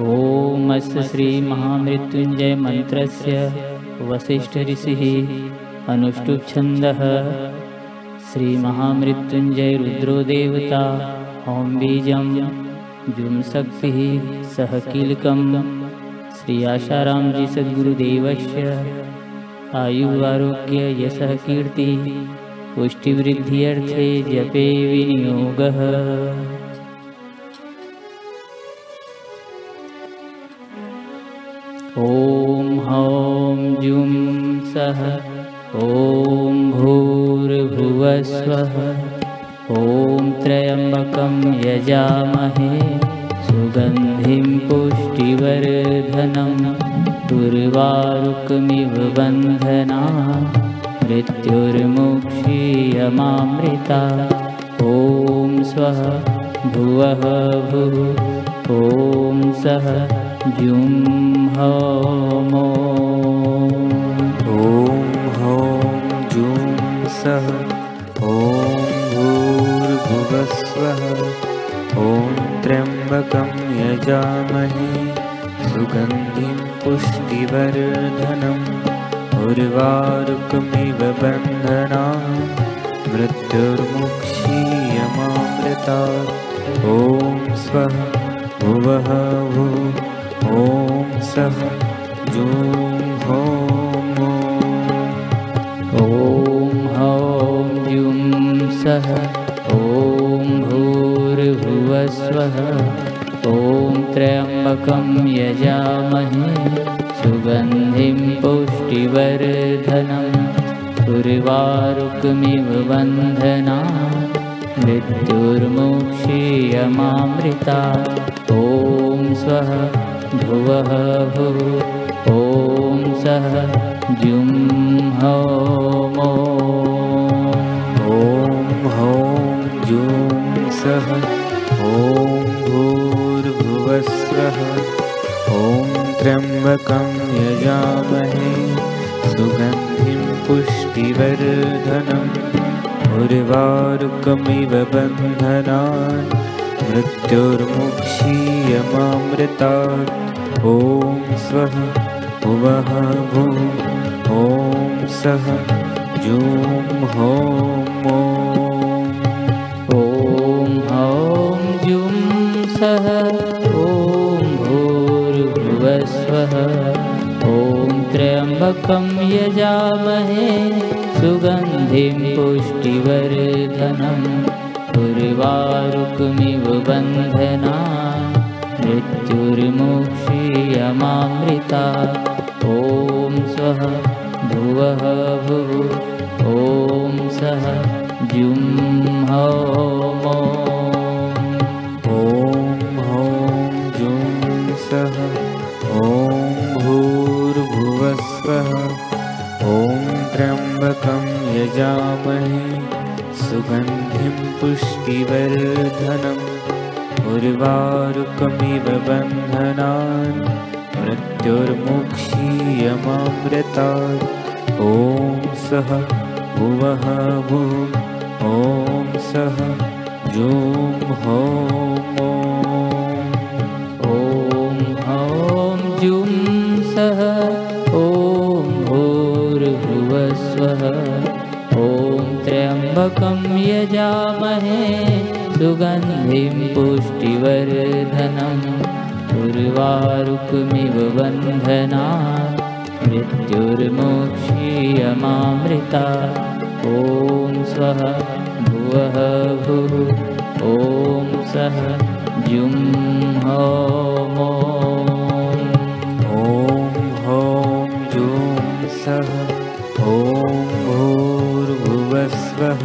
ॐ श्रीमहामृत्युञ्जयमन्त्रस्य वसिष्ठऋषिः अनुष्टुप्छन्दः। श्रीमहामृत्युञ्जयरुद्रो देवता ॐ बीजं कीलकं। श्री आशारामजी सद्गुरुदेवस्य आयुवारोग्य यशः कीर्तिः पुष्टिवृद्ध्यर्थे जपे विनियोगः ॐ हौं जुं सः ॐ भूर्भुवस्वः ॐ त्र्यम्बकं यजामहे सुगन्धिं पुष्टिवर्धनं दुर्वारुकमिव बन्धना मृत्युर्मुक्षीयमामृता ॐ स्वः भुवः भुः ॐ सः जुं हौमो ॐ हौं जुं सः ॐ भूर्भुवस्वः ॐ त्र्यम्बकं यजामहे सुगन्धिं पुष्टिवर्धनम् उर्वारुकमिव बन्धना मृत्युर्मुक्षीयमामृता ॐ स्वः भुवः भू ॐ सः जुं होमो ॐ हौं जुं सः ॐ भूर्भुवस्वः। ॐ त्र्यम्बकं यजामहे। सुगन्धिं पुष्टिवर्धनम् उर्वारुकमिव बन्धना मृत्युर्मुक्षीयमामृता। ॐ स्वः भुवः भुः ॐ सः जुं हौमो ॐ हौं जुं सः। ॐ भूर्भुवस्वः ॐ त्र्यम्बकं यजामहे। सुगन्धिं पुष्टिवर्धनम् उर्वारुकमिव बन्धनान्। मृत्युर्मुक्षीयमामृतात् ॐ स्वः भुवः भुः ॐ सः जुं होमो। ॐ हौं जुं सः। ॐ भूर्भुवस्वः। ॐ त्र्यम्बकं यजामहे। सुगन्धिं पुष्टिवर्धनम् उर्वारुकमिव बन्धना मृत्युर्मुक्षीयमामृता ॐ स्वः भुवः भुः ॐ सः जुं हौमो। ॐ हौं जुं सः। ॐ भूर्भुवस्वः। ॐ त्र्यम्बकं यजामहे। सुगन्धिं पुष्टिवर्धनम् उर्वारुकमिव बन्धनान् मृत्युर्मुक्षीयमामृतात् ॐ सः भुवः ॐ सः जुं होमो। ॐ हौं जुं सः ॐ भूर्भुवस्वः ॐ त्र्यम्बकं यजामहे सुगन्धिं पुष्टिवर्धनम् उर्वारुकमिव बन्धना मृत्युर्मुक्षीयमामृता। ॐ स्वः भुवः भुः। ॐ सः जुं हौमो ॐ हौं जुं सः। ॐ भूर्भुवस्वः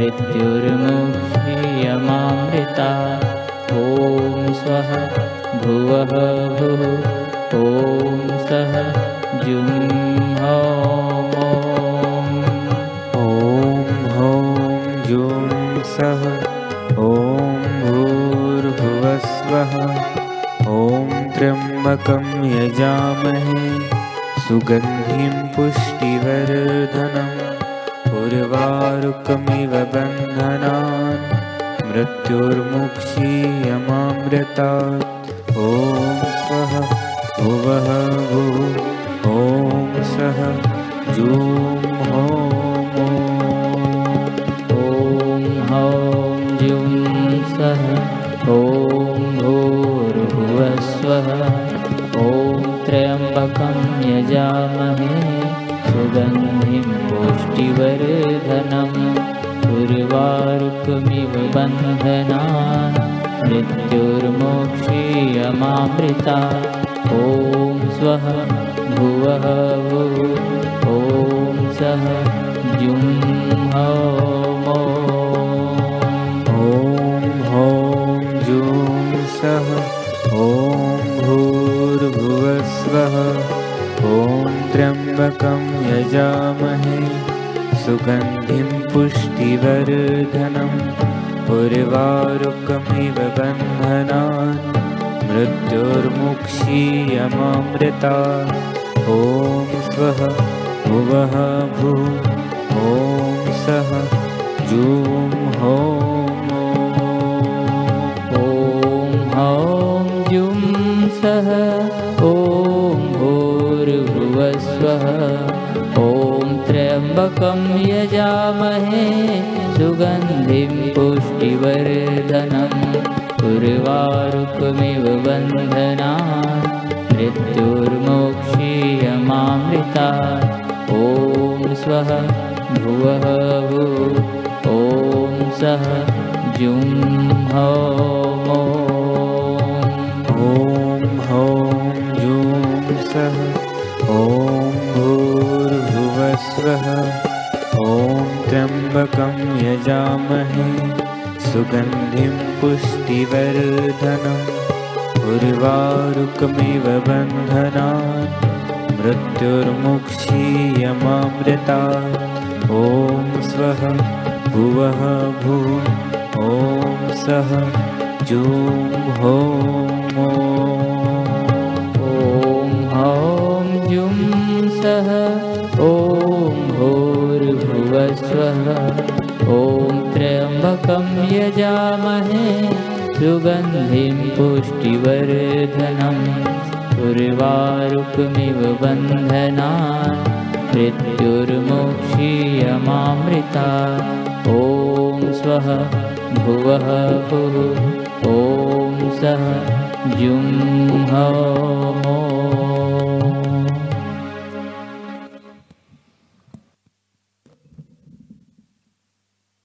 मृत्युर्मुक्षीयमामृता ॐ स्वः भुवः भुः। ॐ सः जुं ॐ हौं जुं सः। ॐ भूर्भुवस्वः। ॐ त्र्यम्बकं यजामहे। सुगन्धिं पुष्टिवर्धनम् उर्वारुकमिव बन्धनान् मृत्युर्मुक्षीयमामृतात्। ॐ स्वः भुवः भुः ॐ सः जूं ॐ हौं जुं सः ॐ भूर्भुवस्वः ॐ त्र्यम्बकं यजामहे सुगन्धिं पुष्टिवर्धनम् उर्वारुकमिव बन्धनान्। मृत्युर्मोक्षीयमामृता। ॐ स्वः भुवः भुः। ॐ सः जुं ॐ हौं जुं सः। ॐ भूर्भुवस्वः ॐ त्र्यम्बकं यजामहे। सुगन्धिं पुष्टिवर्धनम् उर्वारुकमिव बन्धनान् मृत्युर्मुक्षीयमामृता। ॐ स्वः भुवः भुः। ॐ सः जूं ॐ भूर्भुवस्वः ॐ त्र्यम्बकं यजामहे सुगन्धिं पुष्टिवर्धनम् उर्वारुकमिव बन्धनान् मृत्युर्मोक्षीयमामृता। ॐ स्वः भुवः भुः ॐ सः जुं ॐ ॐ त्र्यम्बकं यजामहे सुगन्धिं पुष्टिवर्धनम्। उर्वारुकमिव बन्धनान् मृत्युर्मुक्षीयमामृता ॐ स्वः भुवः भुः ॐ सः जूं ॐ हौं जुं सः ॐ भूर्भुवस्वः ॐ त्र्यम्बकं यजामहे सुगन्धिं पुष्टिवर्धनम्। उर्वारुकमिव बन्धनान् मृत्युर्मोक्षीयमामृता। ॐ स्वः भुवः भुः। ॐ सः जुं